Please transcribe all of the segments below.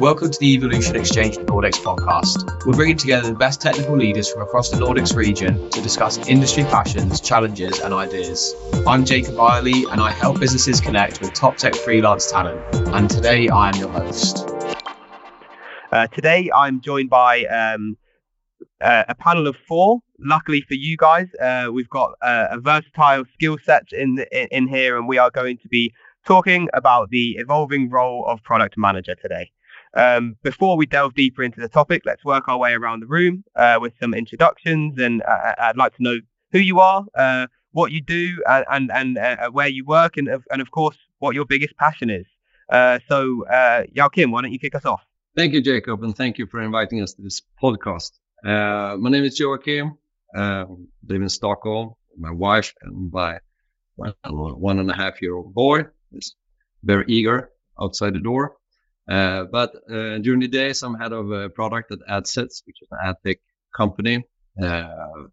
Welcome to the Evolution Exchange Nordics podcast. We're bringing together the best technical leaders from across the Nordics region to discuss industry passions, challenges, and ideas. I'm Jacob Byerley, and I help businesses connect with top tech freelance talent. And today I am your host. Uh, today I'm joined by um, uh, a panel of four. Luckily for you guys, uh, we've got uh, a versatile skill set in in here, and we are going to be talking about the evolving role of product manager today. Um, before we delve deeper into the topic, let's work our way around the room uh, with some introductions. And uh, I'd like to know who you are, uh, what you do, and and, uh, where you work, and and of course what your biggest passion is. Uh, so, uh, Joakim, why don't you kick us off? Thank you, Jacob, and thank you for inviting us to this podcast. Uh, my name is Joakim. Uh, live in Stockholm. My wife and my one and a half year old boy is very eager outside the door. Uh, but uh, during the day, I'm head of a product at Adssets, which is an ad tech company. Uh,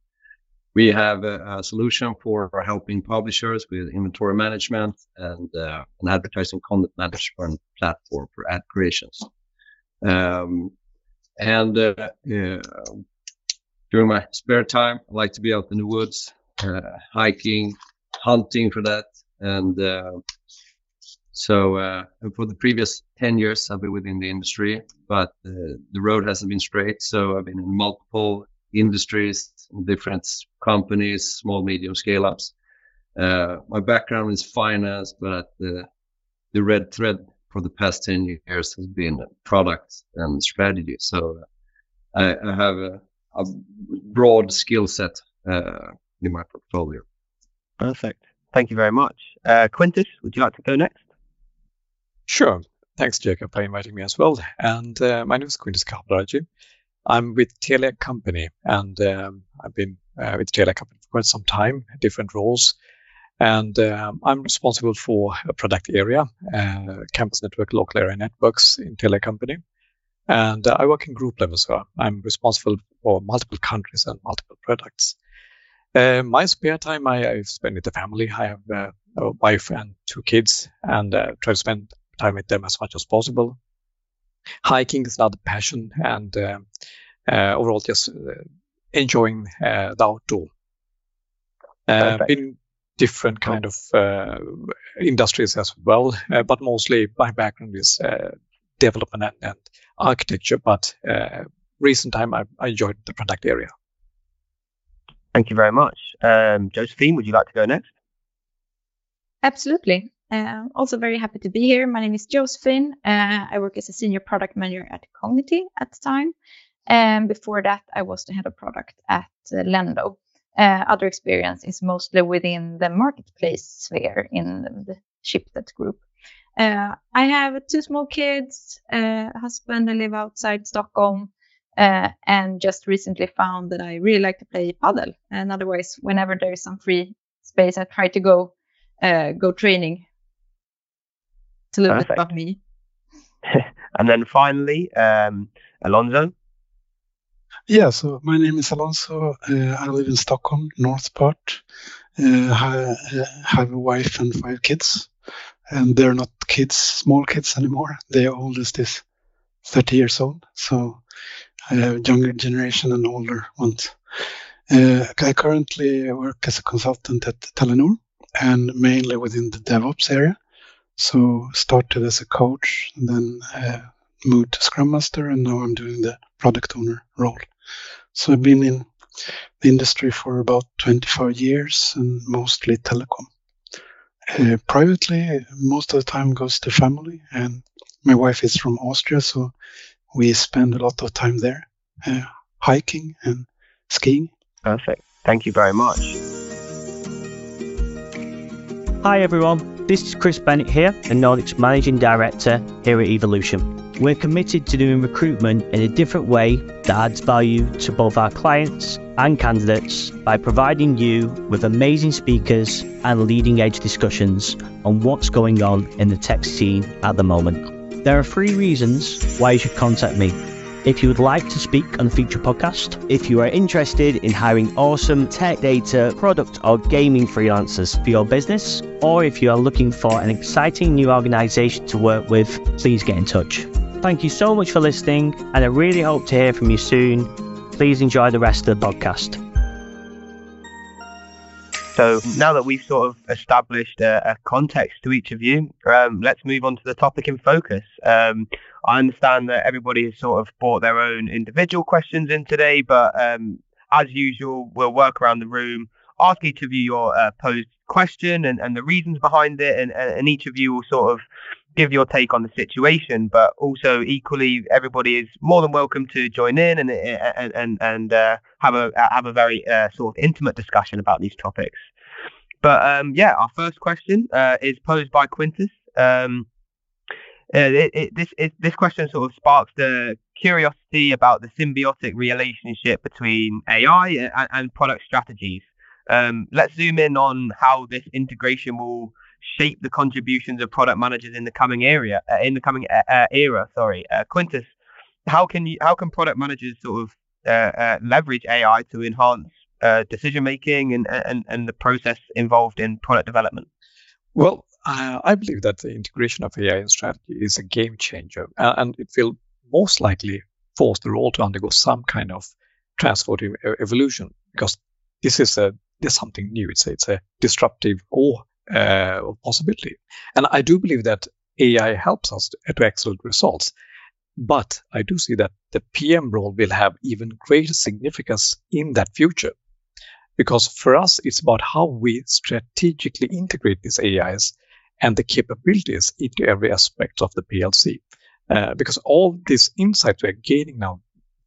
we have a, a, solution for helping publishers with inventory management and uh, an advertising content management platform for ad creations. Um, and uh, during my spare time, I like to be out in the woods, hiking, hunting for that, and so uh, for the previous 10 years, I've been within the industry, but uh, the road hasn't been straight. So I've been in multiple industries, different companies, small, medium scale ups. Uh, my background is finance, but the, the red thread for the past 10 years has been product and strategy. So I, I have a, a, broad skill set uh, in my portfolio. Perfect. Thank you very much. Uh, Quintus, would you like to go next? Sure. Thanks, Jacob, for inviting me as well. And uh, my name is Quintus Kahapolarachchi. I'm with Telia Company, and um, I've been uh, with Telia Company for quite some time, different roles. And um, I'm responsible for a product area, uh, campus network, local area networks in Telia Company. And uh, I work in group level, so I'm responsible for multiple countries and multiple products. Uh, my spare time, I, I spend with the family. I have uh, a wife and two kids, and uh, try to spend time with them as much as possible. Hiking is another passion, and uh, uh, overall just uh, enjoying the outdoor. in different kind of industries as well, but mostly my background is development and, and, architecture. But recent time, I, I enjoyed the product area. Thank you very much. Um, Josefine, would you like to go next? Absolutely. Uh, also very happy to be here. My name is Josefine. Uh, I work as a senior product manager at Kognity at the time. And before that, I was the head of product at uh, Lendo. Uh, other experience is mostly within the marketplace sphere in the Schibsted group. Uh, I have two small kids, a husband. I live outside Stockholm. Uh, and just recently found that I really like to play padel. And otherwise, whenever there is some free space, I try to go uh, go training it's a little Perfect. bit about me. and then finally, um, Alonso. Yeah, so my name is Alonso. Uh, I live in Stockholm, north part. Uh, I have a wife and five kids, and they're not kids, small kids anymore. Their oldest is 30 years old, so I have younger generation and older ones. Uh, I currently work as a consultant at Telenor and mainly within the DevOps area. So started as a coach, then uh, moved to Scrum Master, and now I'm doing the product owner role. So I've been in the industry for about 25 years and mostly telecom. Uh, privately, most of the time goes to family, and my wife is from Austria, so we spend a lot of time there, uh, hiking and skiing. Perfect. Thank you very much. Hi everyone, this is Chris Bennett here, the Nordics Managing Director here at Evolution. We're committed to doing recruitment in a different way that adds value to both our clients and candidates by providing you with amazing speakers and leading edge discussions on what's going on in the tech scene at the moment. There are three reasons why you should contact me. If you would like to speak on a future podcast, if you are interested in hiring awesome tech data, product, or gaming freelancers for your business, or if you are looking for an exciting new organization to work with, please get in touch. Thank you so much for listening, and I really hope to hear from you soon. Please enjoy the rest of the podcast. So now that we've sort of established a, a context to each of you, um, let's move on to the topic in focus. Um, I understand that everybody has sort of brought their own individual questions in today, but um, as usual, we'll work around the room, ask each of you your uh, posed question and, and the reasons behind it, and, and each of you will sort of give your take on the situation, but also equally, everybody is more than welcome to join in and and and, and uh, have a have a very uh, sort of intimate discussion about these topics. But um, yeah, our first question uh, is posed by Quintus. Um, uh, it, it, this it, this question sort of sparks the curiosity about the symbiotic relationship between AI and, and product strategies. Um, let's zoom in on how this integration will shape the contributions of product managers in the coming area uh, in the coming uh, uh era. Sorry, uh, Quintus, how can you how can product managers sort of uh, leverage AI to enhance decision making and, and and the process involved in product development? Well, I believe that the integration of AI in strategy is a game changer, and it will most likely force the role to undergo some kind of transformative evolution because this is a this something new. It's a, it's a disruptive or uh, possibility. And I do believe that AI helps us to, to excellent results. But I do see that the PM role will have even greater significance in that future. Because for us, it's about how we strategically integrate these AIs and the capabilities into every aspect of the PLC. Uh, because all these insights we're gaining now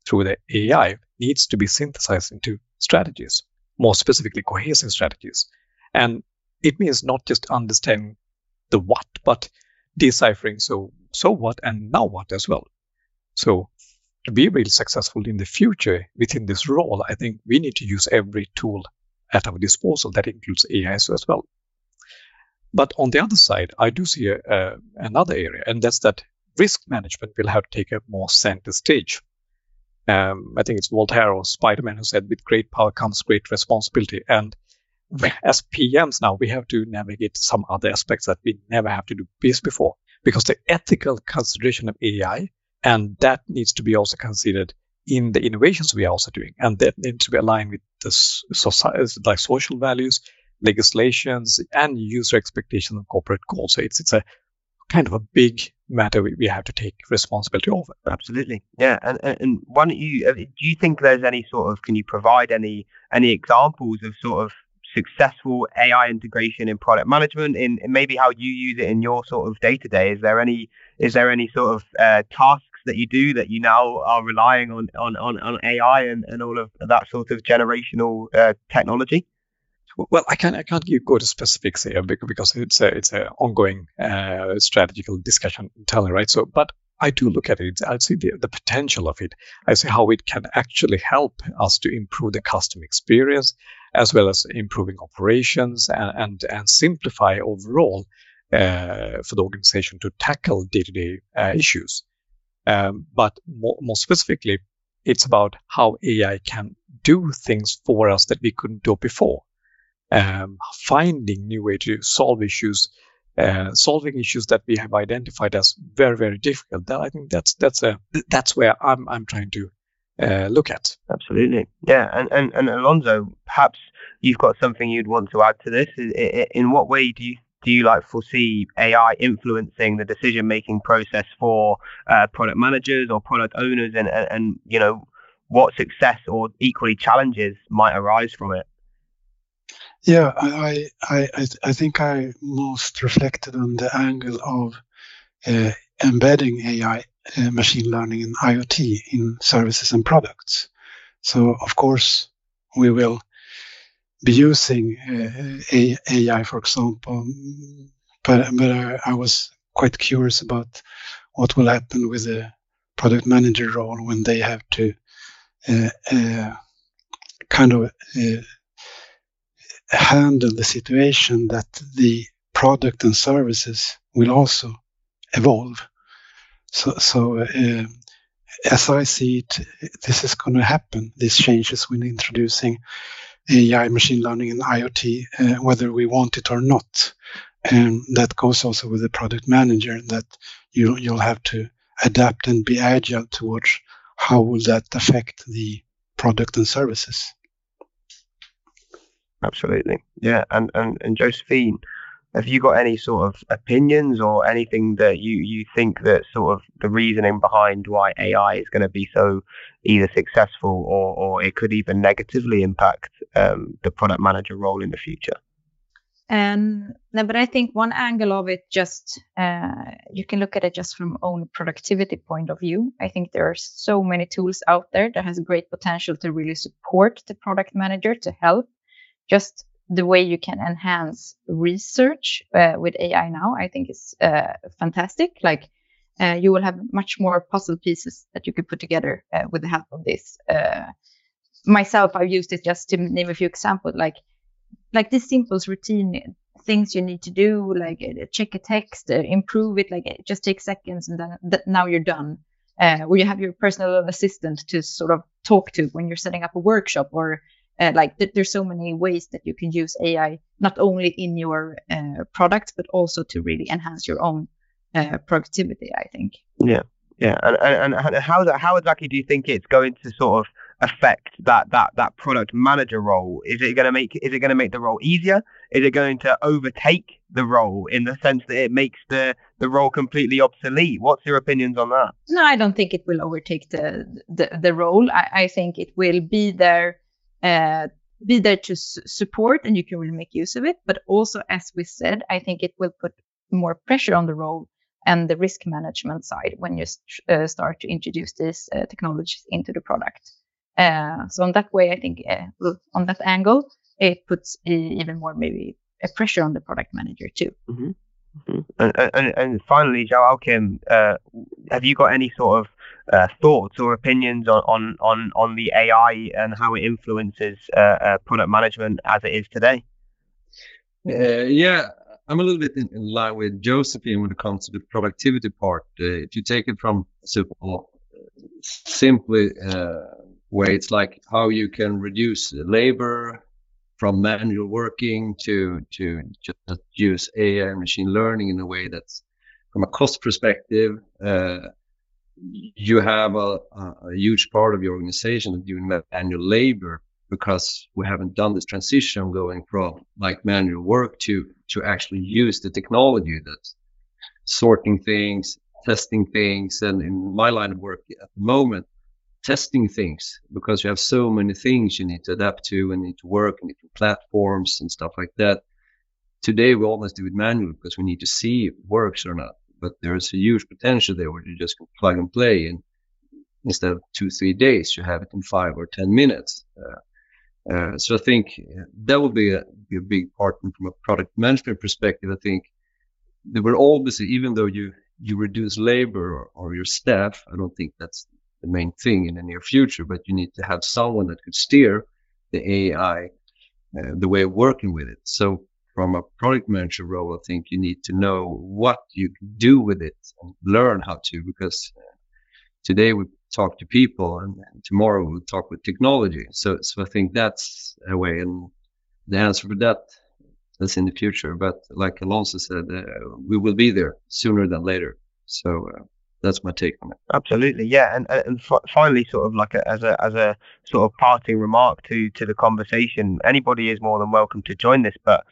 through the AI needs to be synthesized into strategies, more specifically cohesive strategies. And it means not just understanding the what, but deciphering so so what and now what as well. So to be really successful in the future within this role, I think we need to use every tool at our disposal that includes AI as well. But on the other side, I do see a, a, another area, and that's that risk management will have to take a more center stage. Um, I think it's Voltaire or Spider-Man who said, "With great power comes great responsibility," and as PMs now, we have to navigate some other aspects that we never have to do this before because the ethical consideration of AI and that needs to be also considered in the innovations we are also doing. And that needs to be aligned with the society, like social values, legislations, and user expectations and corporate goals. So it's, it's a kind of a big matter we, we have to take responsibility over. Absolutely. Yeah. And, and why don't you, uh, do you think there's any sort of, can you provide any, any examples of sort of successful AI integration in product management, in, in maybe how you use it in your sort of day to day? Is there any is there any sort of uh, tasks that you do that you now are relying on on, on, on AI and, and all of that sort of generational uh, technology? Well, I can't I can't give go to specifics here because it's a it's an ongoing uh, strategical discussion internally, right? So, but I do look at it. I see the, the potential of it. I see how it can actually help us to improve the customer experience as well as improving operations and, and, and simplify overall uh, for the organization to tackle day-to-day uh, issues. Um, but more, more specifically, it's about how AI can do things for us that we couldn't do before. Um, finding new way to solve issues, uh, solving issues that we have identified as very, very difficult. That, I think that's that's a that's where I'm I'm trying to uh, look at. Absolutely, yeah. And, and and Alonso, perhaps you've got something you'd want to add to this. In what way do you do you like foresee AI influencing the decision making process for uh, product managers or product owners, and, and and you know what success or equally challenges might arise from it? Yeah, I I I, I think I most reflected on the angle of uh, embedding AI uh, machine learning and IoT in services and products. So of course we will be using uh, AI, for example, but but I, I, was quite curious about what will happen with the product manager role when they have to uh, uh, kind of uh, handle the situation that the product and services will also evolve. So, so uh, as I see it, this is going to happen. These changes when introducing AI, machine learning, and IoT, uh, whether we want it or not. And that goes also with the product manager that you you'll have to adapt and be agile towards how will that affect the product and services. Absolutely, yeah. And and and Josefine, have you got any sort of opinions or anything that you you think that sort of the reasoning behind why AI is going to be so either successful or or it could even negatively impact um, the product manager role in the future? Um, no, but I think one angle of it, just uh, you can look at it just from own productivity point of view. I think there are so many tools out there that has great potential to really support the product manager to help. Just the way you can enhance research uh, with AI now, I think is uh, fantastic. Like uh, you will have much more puzzle pieces that you could put together uh, with the help of this. Uh, myself, I've used it just to name a few examples, like like this simple routine things you need to do, like uh, check a text, improve it, like it just takes seconds, and then th- now you're done. where you have your personal assistant to sort of talk to when you're setting up a workshop or uh, like th- there's so many ways that you can use AI not only in your uh, product but also to really enhance your own uh, productivity. I think. Yeah, yeah, and and, and how that how exactly do you think it's going to sort of affect that that that product manager role? Is it going to make is it going to make the role easier? Is it going to overtake the role in the sense that it makes the the role completely obsolete? What's your opinions on that? No, I don't think it will overtake the the, the role. I, I think it will be there uh, be there to s- support and you can really make use of it. But also, as we said, I think it will put more pressure on the role and the risk management side when you st- uh, start to introduce these uh, technologies into the product. Uh, so on that way, I think uh, on that angle, it puts even more maybe a pressure on the product manager too. Mm-hmm. Mm-hmm. And, and, and finally, Joakim, uh, have you got any sort of uh, thoughts or opinions on, on, on, on the AI and how it influences uh, uh, product management as it is today? Uh, yeah, I'm a little bit in, in, line with Josefine when it comes to the productivity part. Uh, if you take it from simple, simply way, it's like how you can reduce labor, from manual working to to just use AI and machine learning in a way that's from a cost perspective. You have a, a, huge part of your organization doing manual labor because we haven't done this transition going from like manual work to to actually use the technology that's sorting things, testing things, and in my line of work at the moment, testing things because you have so many things you need to adapt to and need to work and different platforms and stuff like that. Today we almost do it manually because we need to see if it works or not. But there's a huge potential there where you just plug and play and instead of two, three days, you have it in five or 10 minutes. Uh, uh, so I think that will be a, be a big part and from a product management perspective. I think there will always, even though you, you reduce labor or, or your staff, I don't think that's the main thing in the near future, but you need to have someone that could steer the AI, uh, the way of working with it. So from a product manager role, I think you need to know what you do with it and learn how to, because uh, today we talk to people and, tomorrow we'll talk with technology. So, so I think that's a way. And the answer for that's in the future. But like Alonso said, uh, we will be there sooner than later. So, uh, that's my take on it. Absolutely, yeah, and and finally, sort of like a, as a as a sort of parting remark to to the conversation, anybody is more than welcome to join this. But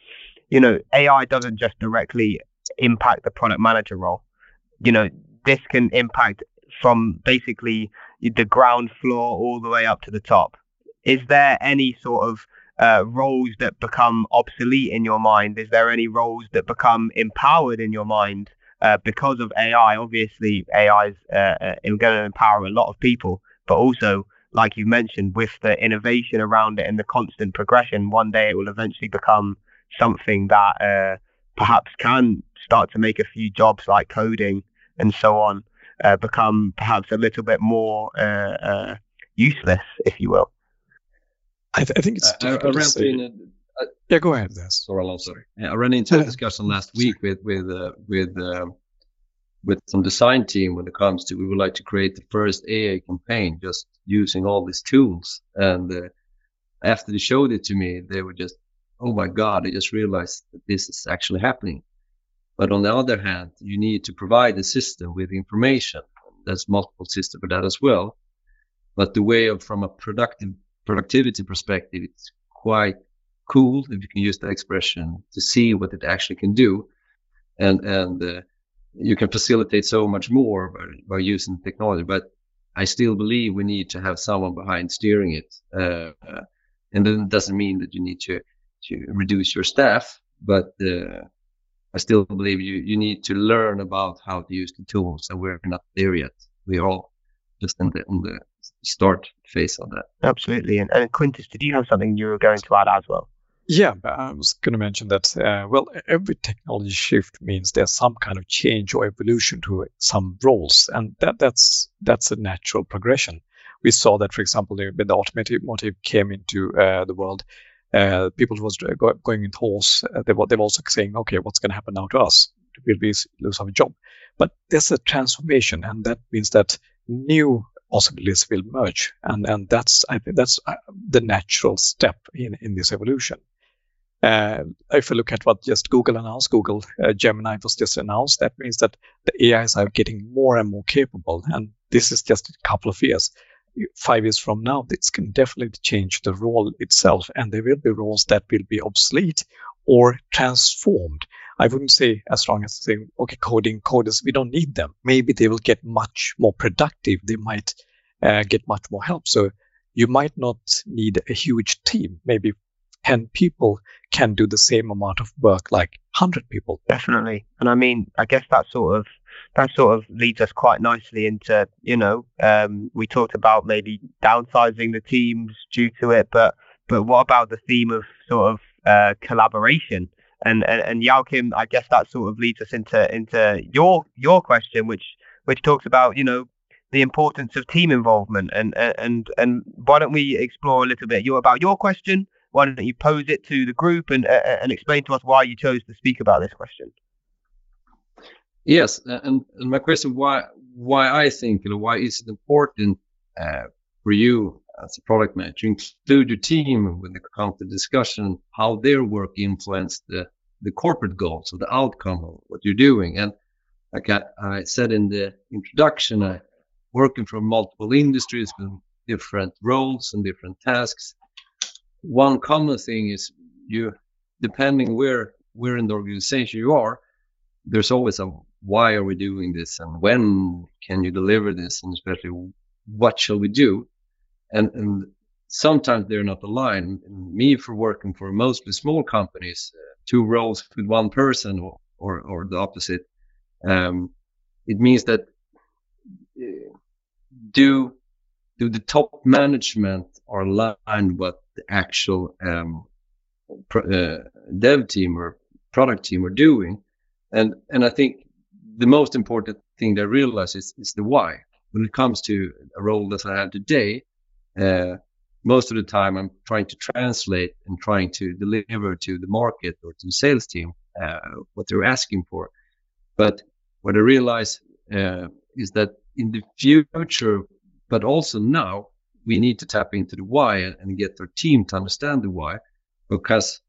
you know, AI doesn't just directly impact the product manager role. You know, this can impact from basically the ground floor all the way up to the top. Is there any sort of uh, roles that become obsolete in your mind? Is there any roles that become empowered in your mind? Uh, because of AI, obviously AI is uh, uh going to empower a lot of people, but also, like you mentioned, with the innovation around it and the constant progression, one day it will eventually become something that uh, perhaps can start to make a few jobs like coding and so on uh, become perhaps a little bit more useless, if you will. I, th- I think it's difficult to say. Uh, yeah, go ahead. Yes. Sorry, I'm sorry. Yeah, I ran into a discussion last week with with uh, with uh, with some design team when it comes to we would like to create the first AI campaign just using all these tools. And uh, after they showed it to me, they were just, oh my god! I just realized that this is actually happening. But on the other hand, you need to provide the system with information. There's multiple systems for that as well. But the way of from a productive productivity perspective, it's quite cool if you can use that expression to see what it actually can do, and and uh, you can facilitate so much more by, by using technology. But I still believe we need to have someone behind steering it, uh, and then it doesn't mean that you need to to reduce your staff, but uh, I still believe you you need to learn about how to use the tools, and we're not there yet. We're all just in the in the start phase of that. Absolutely. And, and Quintus, did you have something you were going to add as well? Yeah, I was going to mention that. Uh, well, every technology shift means there's some kind of change or evolution to some roles, and that that's that's a natural progression. We saw that, for example, when the automotive motive came into uh, the world, uh, people was going into horse. Uh, they were they were also saying, okay, what's going to happen now to us? Will we lose our job? But there's a transformation, and that means that new possibilities will merge, and and that's I think that's uh, the natural step in in this evolution. Uh, if you look at what just Google announced, Google uh, Gemini was just announced. That means that the AIs are getting more and more capable, and this is just a couple of years. Five years from now, this can definitely change the role itself, and there will be roles that will be obsolete or transformed. I wouldn't say as strong as saying, okay, coding coders, we don't need them. Maybe they will get much more productive. They might uh, get much more help. So you might not need a huge team. Maybe 10 people can do the same amount of work like 100 people. Definitely. And I mean, I guess that sort of that sort of leads us quite nicely into, you know, um, we talked about maybe downsizing the teams due to it, but but what about the theme of sort of uh, collaboration? And, and and Joakim, I guess that sort of leads us into into your your question, which which talks about you know the importance of team involvement and and and why don't we explore a little bit about your question? Why don't you pose it to the group and and explain to us why you chose to speak about this question? Yes, and, and my question why why I think you know why is it important uh, for you as a product manager, to include your team when it comes to discussion how their work influenced the, the corporate goals or the outcome of what you're doing. And like I, I said in the introduction, I working from multiple industries with different roles and different tasks. One common thing is you, depending where where in the organization you are, there's always a why are we doing this and when can you deliver this and especially what shall we do and and sometimes they're not aligned. Me for working for mostly small companies, uh, two roles with one person, or or, or the opposite. Um, it means that uh, do do the top management are aligned with the actual um, pro, uh, dev team or product team are doing, and and I think the most important thing they realize is, is the why. When it comes to a role that I have today, uh, most of the time I'm trying to translate and trying to deliver to the market or to the sales team uh, what they're asking for. But what I realize uh, is that in the future, but also now, we need to tap into the why and get our team to understand the why, because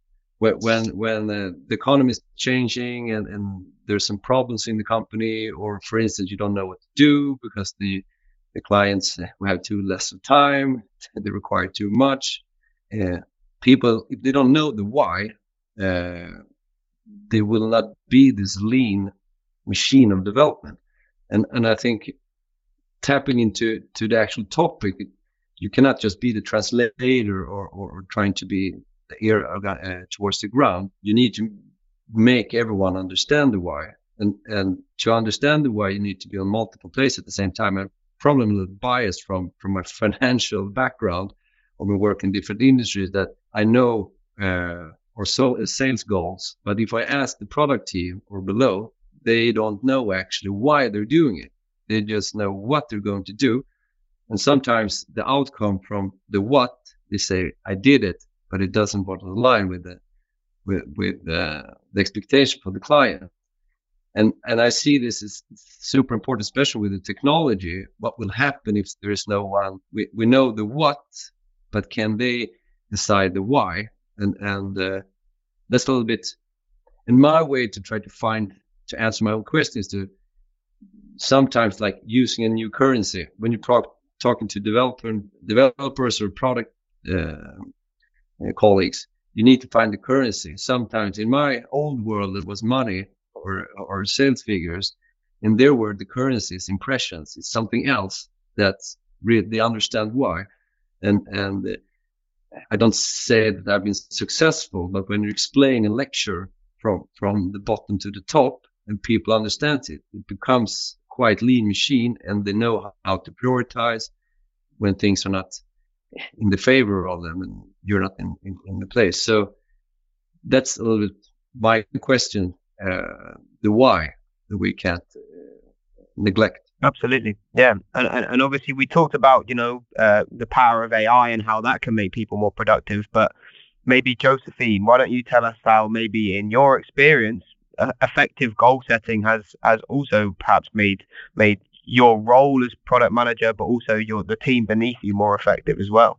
when when uh, the economy is changing and, and there's some problems in the company, or for instance, you don't know what to do because the the clients have too less of time, they require too much. Uh, people, if they don't know the why, uh, they will not be this lean machine of development. And and I think tapping into to the actual topic, you cannot just be the translator or, or, or trying to be the ear uh, towards the ground. You need to make everyone understand the why. And and to understand the why, you need to be on multiple places at the same time. And problem a little biased from from my financial background or we work in different industries that I know uh, or so uh, sales goals, but if I ask the product team or below, they don't know actually why they're doing it. They just know what they're going to do, and sometimes the outcome from the what they say I did it, but it doesn't align with the with with uh, the expectation for the client and and I see this as super important, especially with the technology. What will happen if there is no one? We we know the what, but can they decide the why? And and uh, that's a little bit in my way to try to find to answer my own questions. To sometimes like using a new currency when you talk talking to developer developers or product uh, Uh, colleagues you need to find the currency. Sometimes in my old world it was money or or sales figures in their world the currency is impressions. It's something else that really they understand why. And and uh, I don't say that I've been successful, but when you explain a lecture from from the bottom to the top and people understand it, it becomes quite lean machine and they know how to prioritize when things are not in the favor of them and you're not in, in, in the place. So that's a little bit my question, uh, the why that we can't uh, neglect. Absolutely, yeah, and, and, and obviously we talked about you know uh, the power of AI and how that can make people more productive. But maybe Josefine, why don't you tell us how maybe in your experience uh, effective goal setting has has also perhaps made made your role as product manager, but also your the team beneath you more effective as well.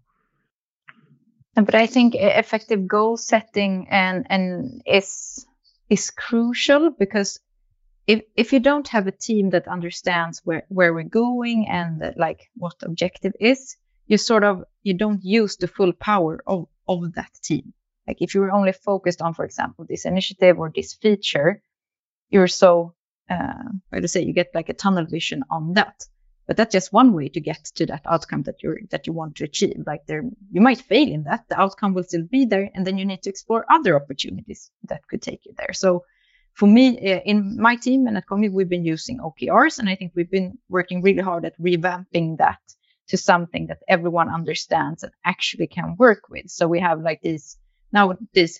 But I think effective goal setting and and is is crucial because if if you don't have a team that understands where where we're going and uh, like what the objective is, you sort of you don't use the full power of of that team. Like if you're only focused on, for example, this initiative or this feature, you're so uh, how to say you get like a tunnel vision on that. But that's just one way to get to that outcome that you that you want to achieve. Like there, you might fail in that. The outcome will still be there, and then you need to explore other opportunities that could take you there. So for me, uh, in my team and at Kognity, we've been using OKRs, and I think we've been working really hard at revamping that to something that everyone understands and actually can work with. So we have like these now this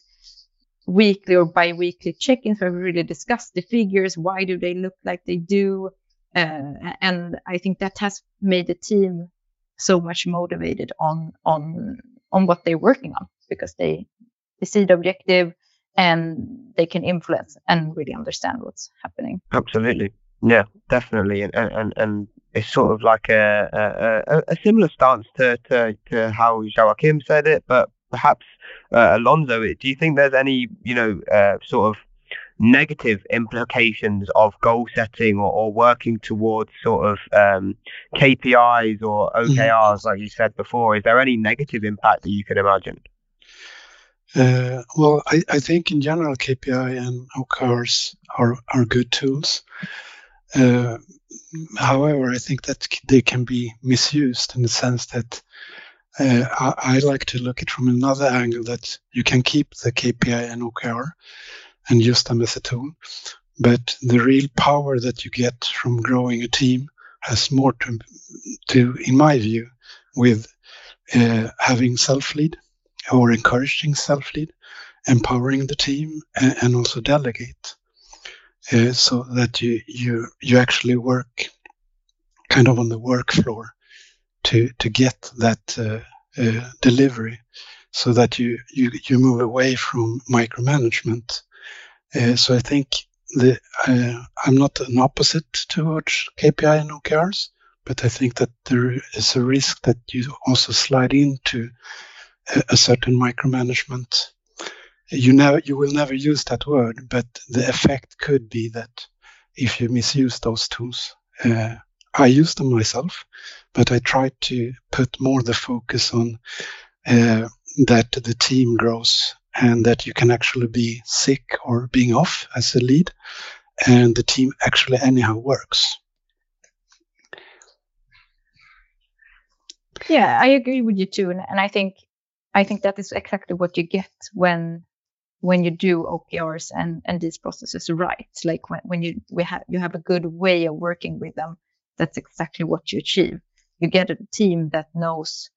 weekly or bi-weekly check-ins where we really discuss the figures. Why do they look like they do? Uh, and I think that has made the team so much motivated on on on what they're working on because they they see the objective and they can influence and really understand what's happening. Absolutely. Yeah, definitely. And and, and it's sort of like a, a, a similar stance to, to, to how Joakim said it, but perhaps uh, Alonso, do you think there's any, you know, uh, sort of negative implications of goal setting or, or working towards sort of um, KPIs or OKRs, mm-hmm. like you said before? Is there any negative impact that you can imagine? Uh, well, I, I, think in general KPI and OKRs are, are good tools. Uh, however, I think that they can be misused in the sense that uh, I, I, like to look at it from another angle that you can keep the KPI and OKR and use them as a tool. But the real power that you get from growing a team has more to, to in my view, with uh, having self lead or encouraging self-lead, empowering the team, and, and also delegate, uh, so that you you you actually work kind of on the work floor to to get that uh, uh, delivery, so that you you you move away from micromanagement. Uh, so I think the uh, I'm not an opposite towards KPI and OKRs, but I think that there is a risk that you also slide into a certain micromanagement. You never, you will never use that word, but the effect could be that if you misuse those tools, uh, I use them myself, but I try to put more the focus on uh, that the team grows and that you can actually be sick or being off as a lead, and the team actually anyhow works. Yeah, I agree with you too, and, and I think I think that is exactly what you get when when you do OKRs and and these processes right. Like when, when you we have you have a good way of working with them, that's exactly what you achieve. You get a team that knows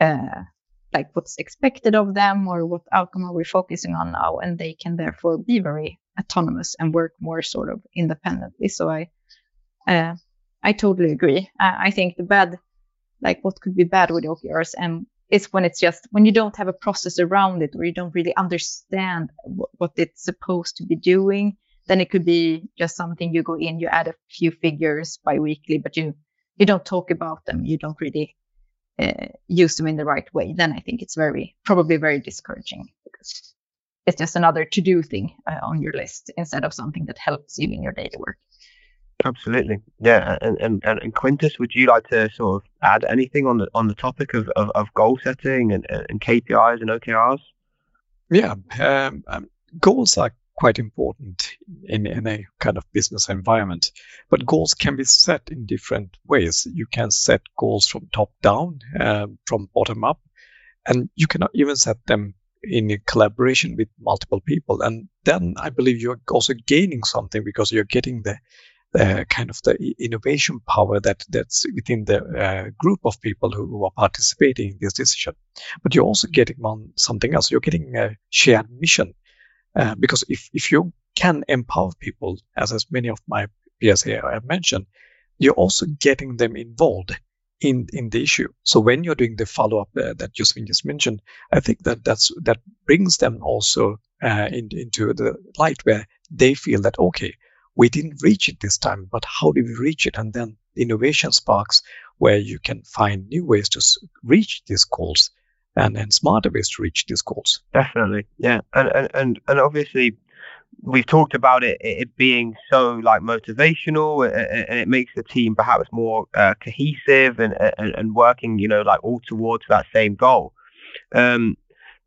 uh, like what's expected of them or what outcome are we focusing on now, and they can therefore be very autonomous and work more sort of independently. So I uh, I totally agree. I, I think the bad like what could be bad with OKRs and is when it's just when you don't have a process around it or you don't really understand what, what it's supposed to be doing then it could be just something you go in you add a few figures bi-weekly but you you don't talk about them you don't really uh, use them in the right way then i think it's very probably very discouraging because it's just another to do thing uh, on your list instead of something that helps you in your daily work Absolutely, yeah. And, and and Quintus, would you like to sort of add anything on the on the topic of, of, of goal setting and, and KPIs and OKRs? Yeah, um, um, goals are quite important in, in a kind of business environment, but goals can be set in different ways. You can set goals from top down, uh, from bottom up, and you can even set them in collaboration with multiple people. And then I believe you're also gaining something because you're getting the kind of the innovation power that that's within the uh, group of people who, who, are participating in this decision. But you're also getting on something else. You're getting a shared mission uh, because if if you can empower people, as as many of my peers here have mentioned, you're also getting them involved in in the issue. So when you're doing the follow up uh, that Josefine just mentioned, I think that that's that brings them also uh, in, into the light where they feel that okay we didn't reach it this time, but how did we reach it? And then innovation sparks where you can find new ways to reach these goals and, and smarter ways to reach these goals. Definitely. Yeah. And, and, and, and obviously we've talked about it, it being so like motivational and it makes the team perhaps more uh, cohesive and, and, and working, you know, like all towards that same goal. Um,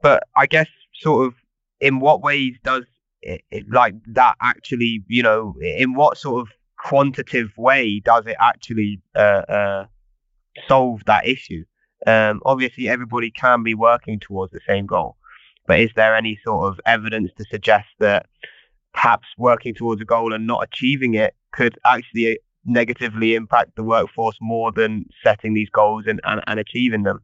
but I guess sort of in what ways does it, it, like that actually, you know, in what sort of quantitative way does it actually uh, uh, solve that issue? Um, obviously, everybody can be working towards the same goal, but is there any sort of evidence to suggest that perhaps working towards a goal and not achieving it could actually negatively impact the workforce more than setting these goals and, and, and achieving them?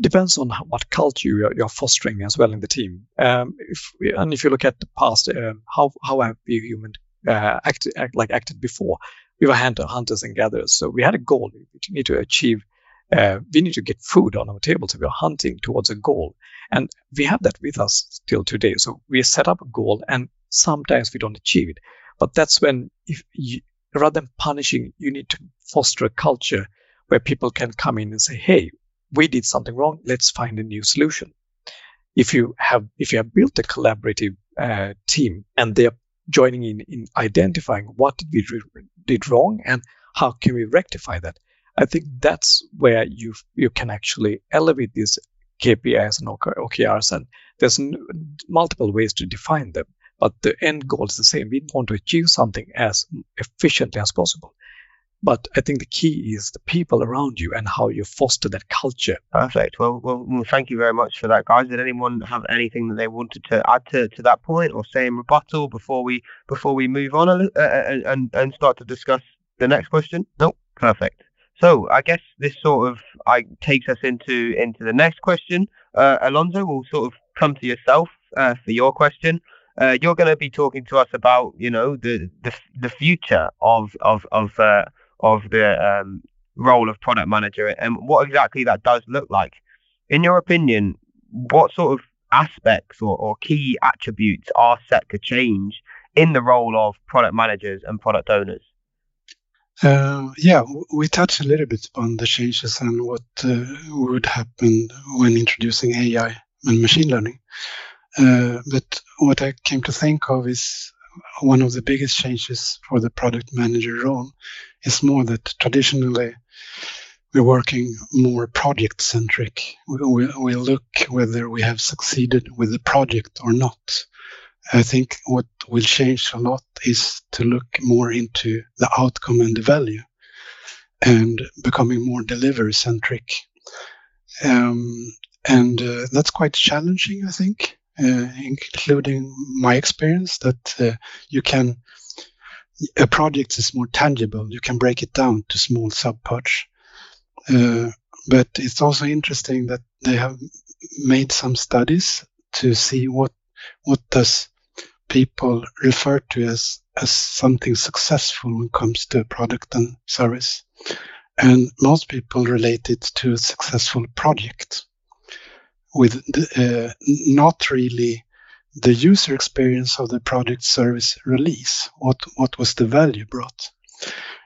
depends on what culture you're, you're, fostering as well in the team. Um, if and if you look at the past, um, how how have we human uh, acted act, like acted before? We were hunter, hunters and gatherers, so we had a goal. We need to achieve. Uh, we need to get food on our table, so we are hunting towards a goal, and we have that with us still today. So we set up a goal, and sometimes we don't achieve it. But that's when, if you, rather than punishing, you need to foster a culture where people can come in and say, "Hey, we did something wrong. Let's find a new solution. If you have if you have built a collaborative uh, team and they're joining in in identifying what did we re- did wrong and how can we rectify that, I think that's where you you can actually elevate these KPIs and OKRs. And there's n- multiple ways to define them, but the end goal is the same. We want to achieve something as efficiently as possible. But I think the key is the people around you and how you foster that culture. Perfect. Well, well, well, thank you very much for that, guys. Did anyone have anything that they wanted to add to, to that point or say in rebuttal before we before we move on a, uh, and and start to discuss the next question? Nope. Perfect. So I guess this sort of I takes us into into the next question. Uh, Alonso, we'll sort of come to yourself uh, for your question. Uh, you're going to be talking to us about you know the the, the future of of of uh, of the um, role of product manager and what exactly that does look like. In your opinion, what sort of aspects or, or key attributes are set to change in the role of product managers and product owners? Uh, yeah, we touched a little bit on the changes and what uh, would happen when introducing AI and machine learning. Uh, but what I came to think of is one of the biggest changes for the product manager role is more that traditionally we're working more project centric. We, we, we, look whether we have succeeded with the project or not. I think what will change a lot is to look more into the outcome and the value and becoming more delivery centric. Um, and uh, that's quite challenging, I think. Uh, including my experience that uh, you can a project is more tangible. You can break it down to small subparts. Uh, but it's also interesting that they have made some studies to see what what does people refer to as as something successful when it comes to product and service. And most people relate it to a successful project with uh, not really the user experience of the product service release. What what was the value brought?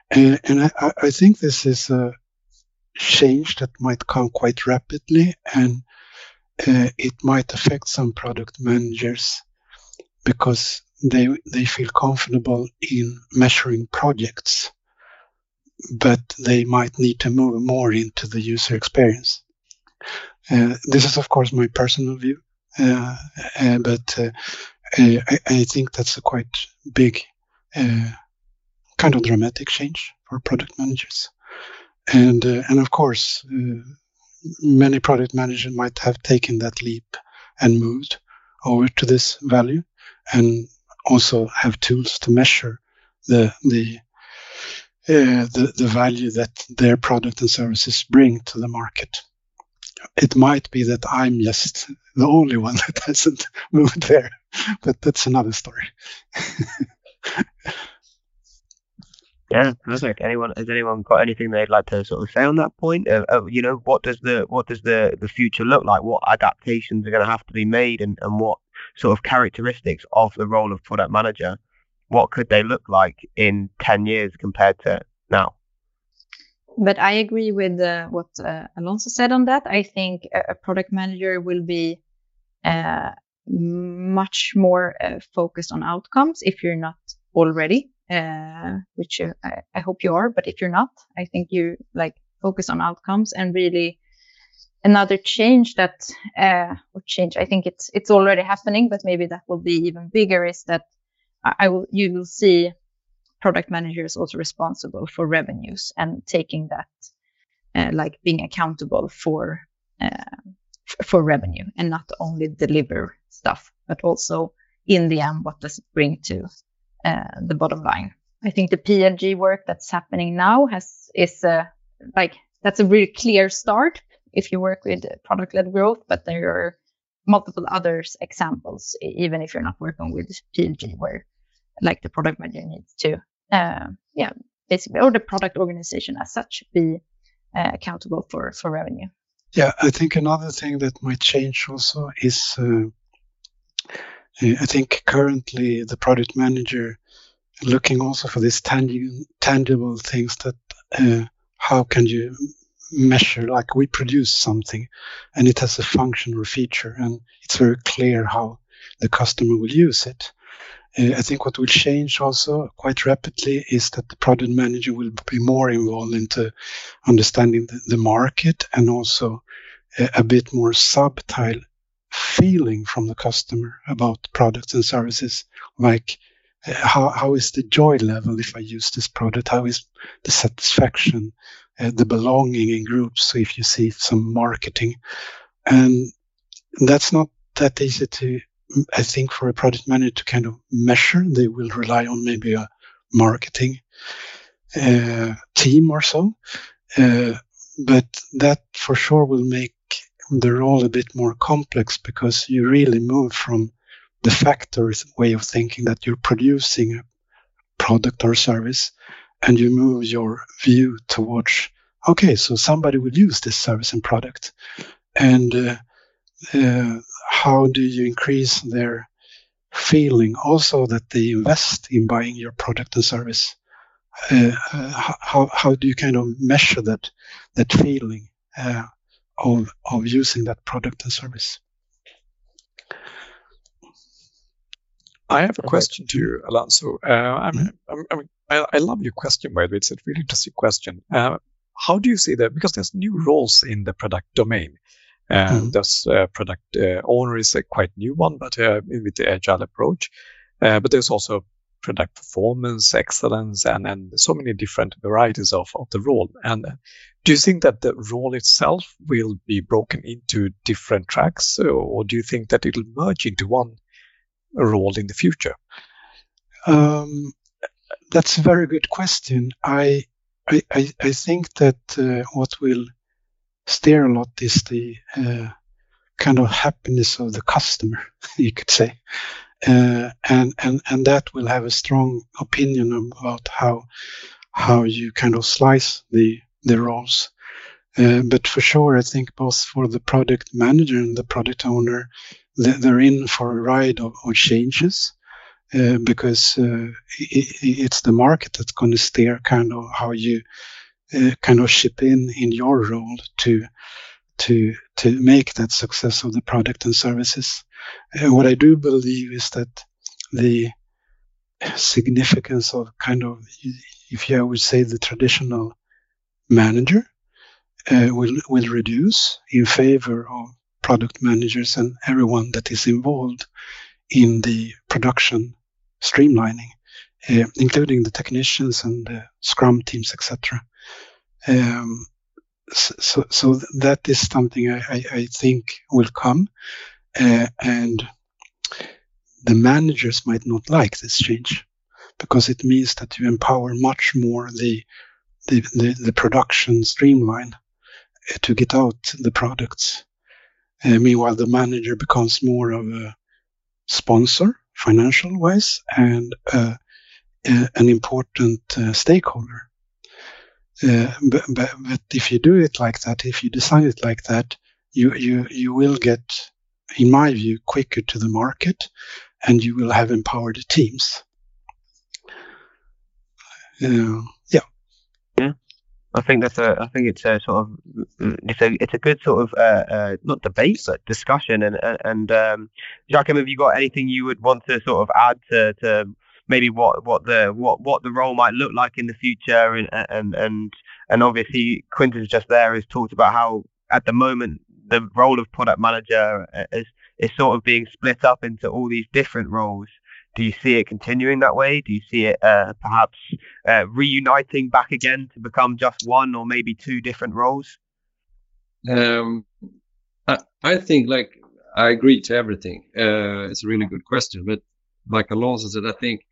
And, and I, I, think this is a change that might come quite rapidly, and uh, it might affect some product managers because they they feel comfortable in measuring projects, but they might need to move more into the user experience. Uh, this is, of course, my personal view, uh, uh, but uh, I, I, think that's a quite big, uh, kind of dramatic change for product managers, and and of course, many product managers might have taken that leap and moved over to this value, and also have tools to measure the the uh, the, the value that their product and services bring to the market. It might be that I'm just the only one that hasn't moved there, but that's another story. yeah, perfect. Anyone has anyone got anything they'd like to sort of say on that point? Uh, uh, you know, what does the what does the the future look like? What adaptations are going to have to be made, and and what sort of characteristics of the role of product manager, what could they look like in 10 years compared to now? But I agree with uh, what uh, Alonso said on that. I think a, a product manager will be uh, much more uh, focused on outcomes if you're not already, uh, which uh, I, I hope you are. But if you're not, I think you like focus on outcomes and really another change that uh, or change i think it's it's already happening but maybe that will be even bigger is that i will you will see product managers also responsible for revenues and taking that uh, like being accountable for uh, for revenue and not only deliver stuff but also in the end what does it bring to the bottom line i think the plg work that's happening now has is uh, like that's a really clear start if you work with product led growth, but there are multiple others examples, even if you're not working with PLG, where like the product manager needs to, uh, yeah, basically, or the product organization as such, be uh, accountable for for revenue. Yeah, I think another thing that might change also is, uh, I think currently the product manager looking also for these tangible tangible things that uh, how can you measure like we produce something and it has a function or feature and it's very clear how the customer will use it. Uh, i think what will change also quite rapidly is that the product manager will be more involved into understanding the, the market and also a, a bit more subtle feeling from the customer about products and services like uh, how, how is the joy level if I use this product? How is the satisfaction? uh, the belonging in groups. So if you see some marketing, and that's not that easy to, I think, for a product manager to kind of measure. They will rely on maybe a marketing uh, team or so, uh, but that for sure will make the role a bit more complex because you really move from the factory's way of thinking that you're producing a product or service and you move your view towards okay so somebody will use this service and product. And uh, uh, how do you increase their feeling also that they invest in buying your product and service? Uh, uh how, how do you kind of measure that that feeling? Uh, of of using that product and service I have a question to you, Alonso. Uh, I'm, mm-hmm. I'm, I'm, I, I love your question, by the way. It's a really interesting question. Uh, how do you see that? Because there's new roles in the product domain. And mm-hmm. there's uh, product uh, owner is a quite new one, but uh, with the agile approach. Uh, but there's also product performance, excellence, and, and so many different varieties of, of the role. And uh, do you think that the role itself will be broken into different tracks, or, or do you think that it'll merge into one role in the future? Um, that's a very good question. I I, I, I think that uh, what will steer a lot is the uh, kind of happiness of the customer, you could say. Uh, and, and, and that will have a strong opinion about how, how you kind of slice the, the roles. Uh, but for sure, I think both for the product manager and the product owner, they're in for a ride of, of changes. Uh, because uh, it, it's the market that's going to steer kind of how you uh, kind of ship in in your role to to to make that success of the product and services. What I do believe is that the significance of kind of, if you would say, the traditional manager uh, will will reduce in favor of product managers and everyone that is involved in the production streamlining, uh, including the technicians and the Scrum teams, etc. Um, so, so that is something I, I, I think will come, uh, and the managers might not like this change because it means that you empower much more the the, the, the production streamline uh, to get out the products. Uh, meanwhile, the manager becomes more of a sponsor, financial wise, and uh, uh, an important uh, stakeholder. Uh, but, but, but if you do it like that, if you design it like that, you you you will get, in my view, quicker to the market, and you will have empowered teams. Uh, yeah. Yeah. I think that's a. I think it's a sort of. It's a. It's a good sort of. Uh, uh, not debate, but discussion. And and um, Jacques, have you got anything you would want to sort of add to, to maybe what what the what what the role might look like in the future and and and and obviously Quintus just there has talked about how at the moment the role of product manager is is sort of being split up into all these different roles. Do you see it continuing that way? Do you see it uh, perhaps uh, reuniting back again to become just one or maybe two different roles? Um, I, I think like I agree to everything. Uh, it's a really good question, but like Alonso said, I think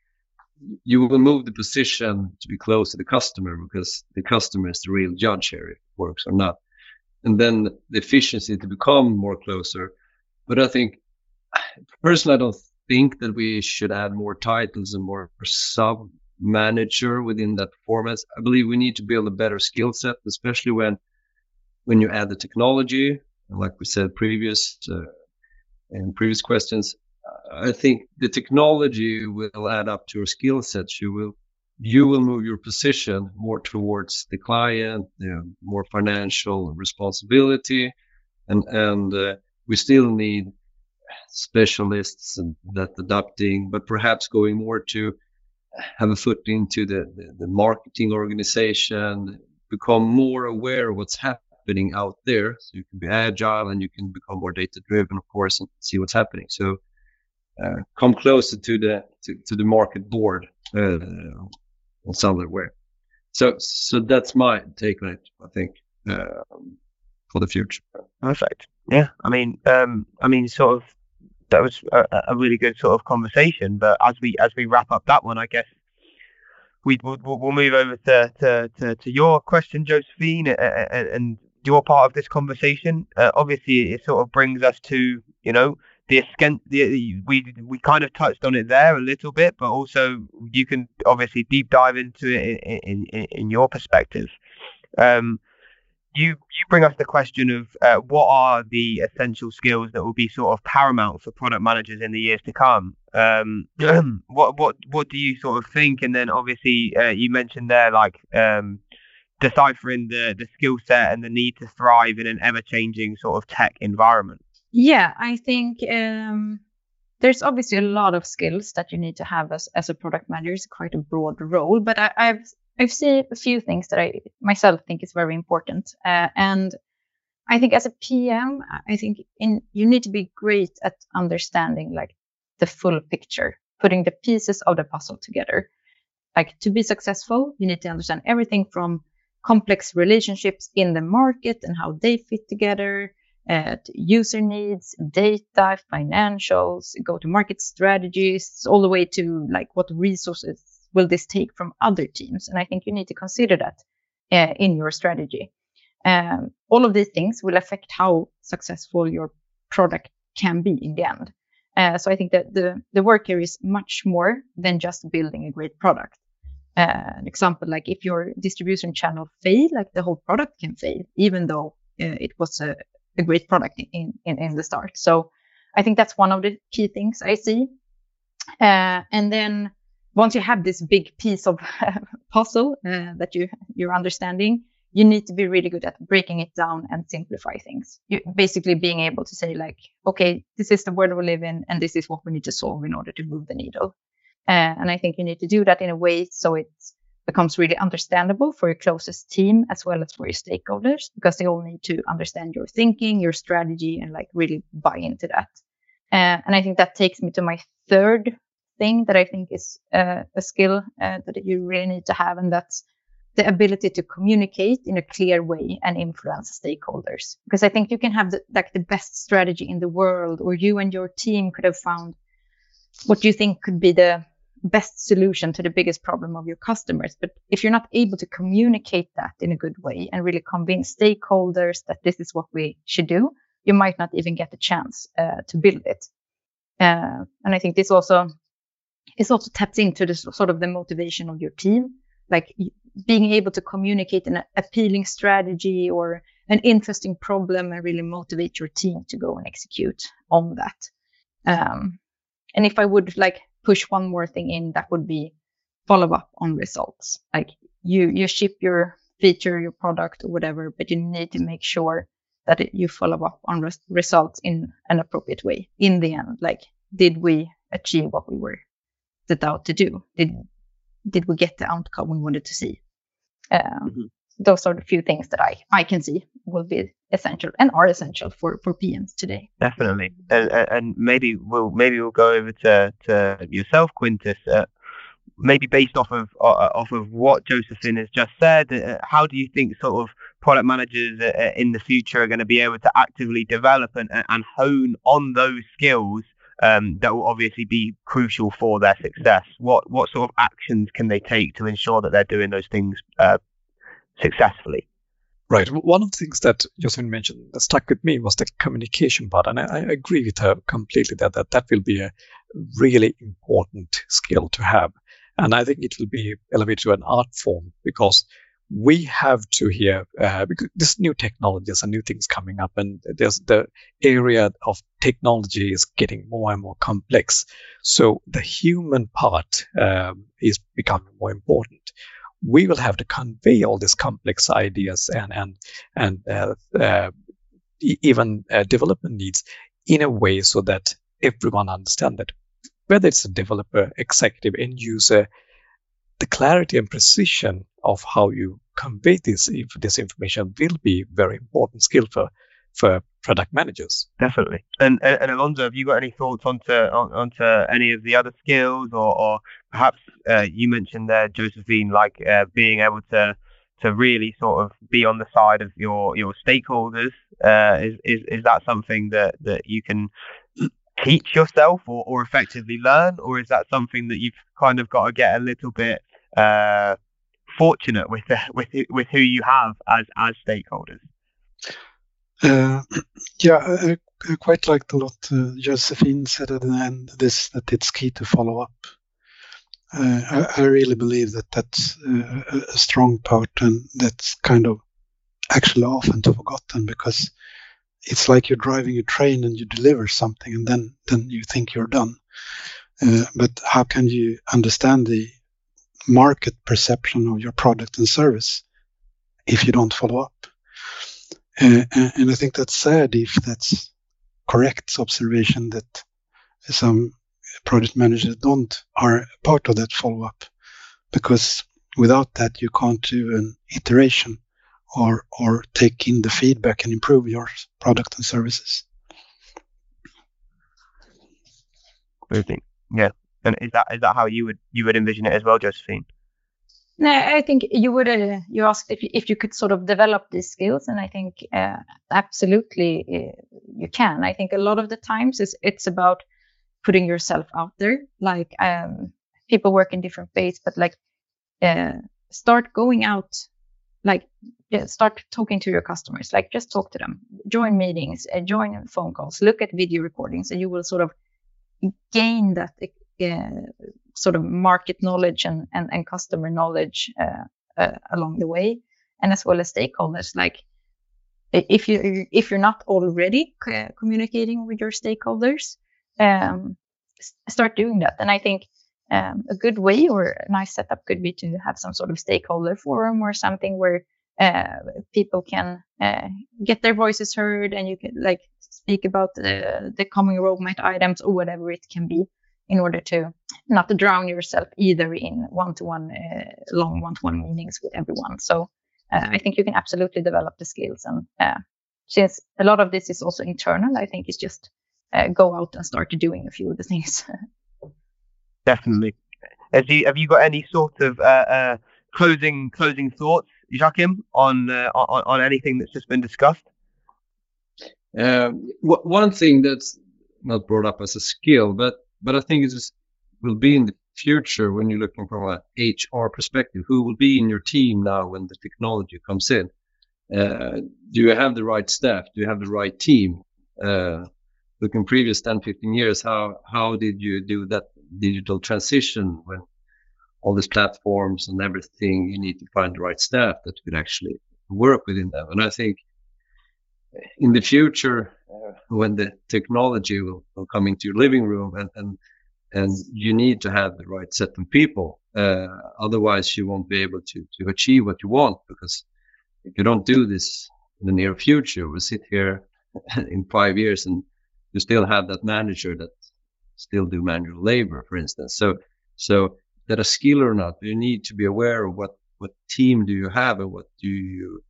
you will move the position to be close to the customer because the customer is the real judge here if it works or not. And then the efficiency to become more closer. But I think personally, I don't think that we should add more titles and more sub manager within that format. I believe we need to build a better skill set, especially when when you add the technology. Like we said previous uh, in previous questions, I think the technology will add up to your skill sets. You will you will move your position more towards the client, you know, more financial responsibility, and and uh, we still need specialists and that adapting, but perhaps going more to have a foot into the, the, the marketing organization, become more aware of what's happening out there, so you can be agile and you can become more data driven, of course, and see what's happening. So uh, come closer to the to, to the market board uh, some other way. So so that's my take on it. I think uh, for the future. Perfect. Yeah. I mean, um, I mean, sort of that was a, a, really good sort of conversation. But as we as we wrap up that one, I guess we we'll, we'll move over to, to, to, to your question, Josefine, and, and your part of this conversation. Uh, obviously, it sort of brings us to you know the, the we we kind of touched on it there a little bit, but also you can obviously deep dive into it in in, in your perspective. Um, you you bring us the question of uh, what are the essential skills that will be sort of paramount for product managers in the years to come. Um, what what what do you sort of think? And then obviously uh, you mentioned there like um, deciphering the the skill set and the need to thrive in an ever changing sort of tech environment. Yeah, I think um, there's obviously a lot of skills that you need to have as as a product manager. It's quite a broad role, but I, I've I've seen a few things that I myself think is very important. Uh, and I think as a PM, I think in, you need to be great at understanding like the full picture, putting the pieces of the puzzle together. Like to be successful, you need to understand everything from complex relationships in the market and how they fit together, to user needs, data, financials, go to market strategies, all the way to like what resources will this take from other teams? And I think you need to consider that uh, in your strategy. Um, all of these things will affect how successful your product can be in the end. Uh, so I think that the, the work here is much more than just building a great product. Uh, an example, like if your distribution channel fail, like the whole product can fail, even though uh, it was a, a great product in, in, in the start. So I think that's one of the key things I see. Uh, and then once you have this big piece of puzzle uh, that you you're understanding, you need to be really good at breaking it down and simplify things. You basically being able to say like, okay, this is the world we live in, and this is what we need to solve in order to move the needle. Uh, and I think you need to do that in a way so it becomes really understandable for your closest team as well as for your stakeholders because they all need to understand your thinking, your strategy, and like really buy into that. Uh, and I think that takes me to my third thing that I think is uh, a skill uh, that you really need to have, and that's the ability to communicate in a clear way and influence stakeholders. Because I think you can have the, like the best strategy in the world, or you and your team could have found what you think could be the best solution to the biggest problem of your customers. But if you're not able to communicate that in a good way and really convince stakeholders that this is what we should do, you might not even get a chance uh, to build it. Uh, and I think this also is also taps into the sort of the motivation of your team, like being able to communicate an appealing strategy or an interesting problem and really motivate your team to go and execute on that. Um, and if I would like push one more thing in, that would be follow up on results. Like you, you ship your feature, your product or whatever, but you need to make sure that it, you follow up on res- results in an appropriate way. In the end, like, did we achieve what we were set out to do? Did, did we get the outcome we wanted to see? Um, mm-hmm. Those are the few things that I, I can see will be essential and are essential for, for PMs today. Definitely, and, and maybe we'll maybe we'll go over to, to yourself, Quintus. Uh, maybe based off of uh, off of what Josefine has just said, uh, how do you think sort of product managers uh, uh, in the future are going to be able to actively develop and, and hone on those skills um, that will obviously be crucial for their success? What what sort of actions can they take to ensure that they're doing those things uh, successfully? Right. One of the things that Josefine mentioned that stuck with me was the communication part, and I, I agree with her completely that, that that will be a really important skill to have. And I think it will be elevated to an art form because we have to here uh, because this new technologies and new things coming up and there's the area of technology is getting more and more complex so the human part um, is becoming more important we will have to convey all these complex ideas and and and uh, uh, even uh, development needs in a way so that everyone understands that whether it's a developer, executive, end user, the clarity and precision of how you convey this this information will be very important skill for for product managers. Definitely. And and, Alonso, have you got any thoughts onto on, onto any of the other skills, or, or perhaps uh, you mentioned there, Josefine, like uh, being able to to really sort of be on the side of your your stakeholders. Uh, is is is that something that that you can teach yourself or, or effectively learn, or is that something that you've kind of got to get a little bit uh, fortunate with with with who you have as as stakeholders? Uh, yeah, I, I, quite liked a lot. Uh, Josefine said at the end this that it's key to follow up. Uh, I, I, really believe that that's a strong part, and that's kind of actually often forgotten because it's like you're driving a train and you deliver something, and then then you think you're done. Uh, but how can you understand the market perception of your product and service if you don't follow up? Uh, and I think that's sad if that's correct observation that some project managers don't are part of that follow up because without that you can't do an iteration or or take in the feedback and improve your product and services. I think, yeah. And is that is that how you would you would envision it as well, Josefine? No, I think you would. Uh, you asked if if you could sort of develop these skills, and I think uh, absolutely uh, you can. I think a lot of the times it's it's about putting yourself out there. Like um, people work in different ways, but like uh, start going out, like yeah, start talking to your customers. Like just talk to them, join meetings, uh, join phone calls, look at video recordings, and you will sort of gain that sort of market knowledge and, and, and customer knowledge uh, uh, along the way, and as well as stakeholders. Like if you if you're not already communicating with your stakeholders, um, start doing that. And I think um, a good way or a nice setup could be to have some sort of stakeholder forum or something where uh, people can uh, get their voices heard and you can like speak about the, the coming roadmap items or whatever it can be in order to not to drown yourself either in one-to-one uh, long one-to-one meetings with everyone. So uh, I think you can absolutely develop the skills, and uh, since a lot of this is also internal, I think it's just uh, go out and start doing a few of the things. Definitely. Have you have you got any sort of uh, uh, closing closing thoughts, Joakim, on, uh, on on anything that's just been discussed? Um, one thing that's not brought up as a skill, but but I think it will be in the future when you're looking from a HR perspective. Who will be in your team now when the technology comes in? Uh, do you have the right staff? Do you have the right team? Uh, looking previous 10, 15 years, how how did you do that digital transition when all these platforms and everything, you need to find the right staff that could actually work within them. And I think in the future, when the technology will, will, come into your living room and, and, and you need to have the right set of people. Uh, otherwise you won't be able to, to achieve what you want because if you don't do this in the near future, we'll sit here in five years and you still have that manager that still do manual labor, for instance. So, so that a skill or not, you need to be aware of what, what team do you have and what do you,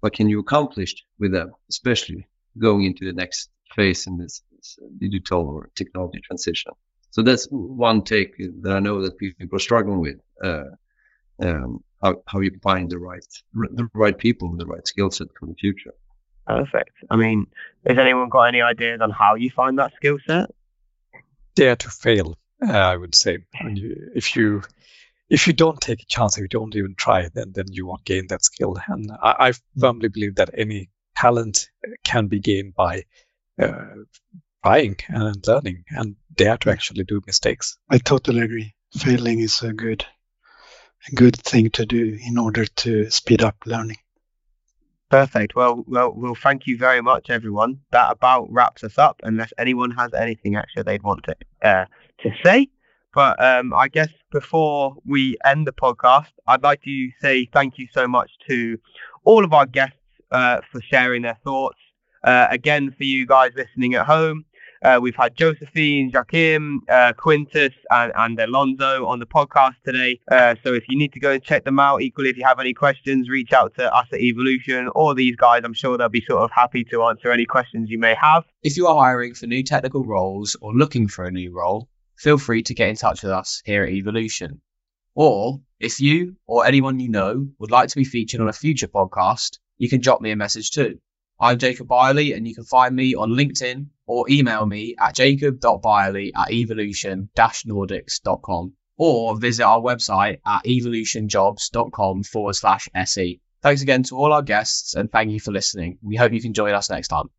what can you accomplish with them, especially going into the next phase in this, this digital or technology transition. So that's one take that I know that people are struggling with. Uh, um, how, how you find the right the right people with the right skill set for the future. Perfect. I mean, has anyone got any ideas on how you find that skill set? Dare to fail, uh, I would say. You, if you if you don't take a chance, if you don't even try, then then you won't gain that skill. And I, I firmly believe that any talent can be gained by uh, trying and learning and dare to actually do mistakes. I totally agree. Failing is a good a good thing to do in order to speed up learning. Perfect. Well, well, well. Thank you very much, everyone. That about wraps us up. Unless anyone has anything extra they'd want to uh, to say, but um, I guess before we end the podcast, I'd like to say thank you so much to all of our guests uh, for sharing their thoughts. Uh, again, for you guys listening at home, uh, we've had Josefine, Joakim, uh, Quintus, and, and on the podcast today. Uh, so if you need to go and check them out, equally, if you have any questions, reach out to us at Evolution or these guys. I'm sure they'll be sort of happy to answer any questions you may have. If you are hiring for new technical roles or looking for a new role, feel free to get in touch with us here at Evolution. Or if you or anyone you know would like to be featured on a future podcast, you can drop me a message too. I'm Jacob Byerley, and you can find me on LinkedIn or email me at jacob.byerly at evolution-nordics.com or visit our website at evolutionjobs.com forward slash SE. Thanks again to all our guests and thank you for listening. We hope you can join us next time.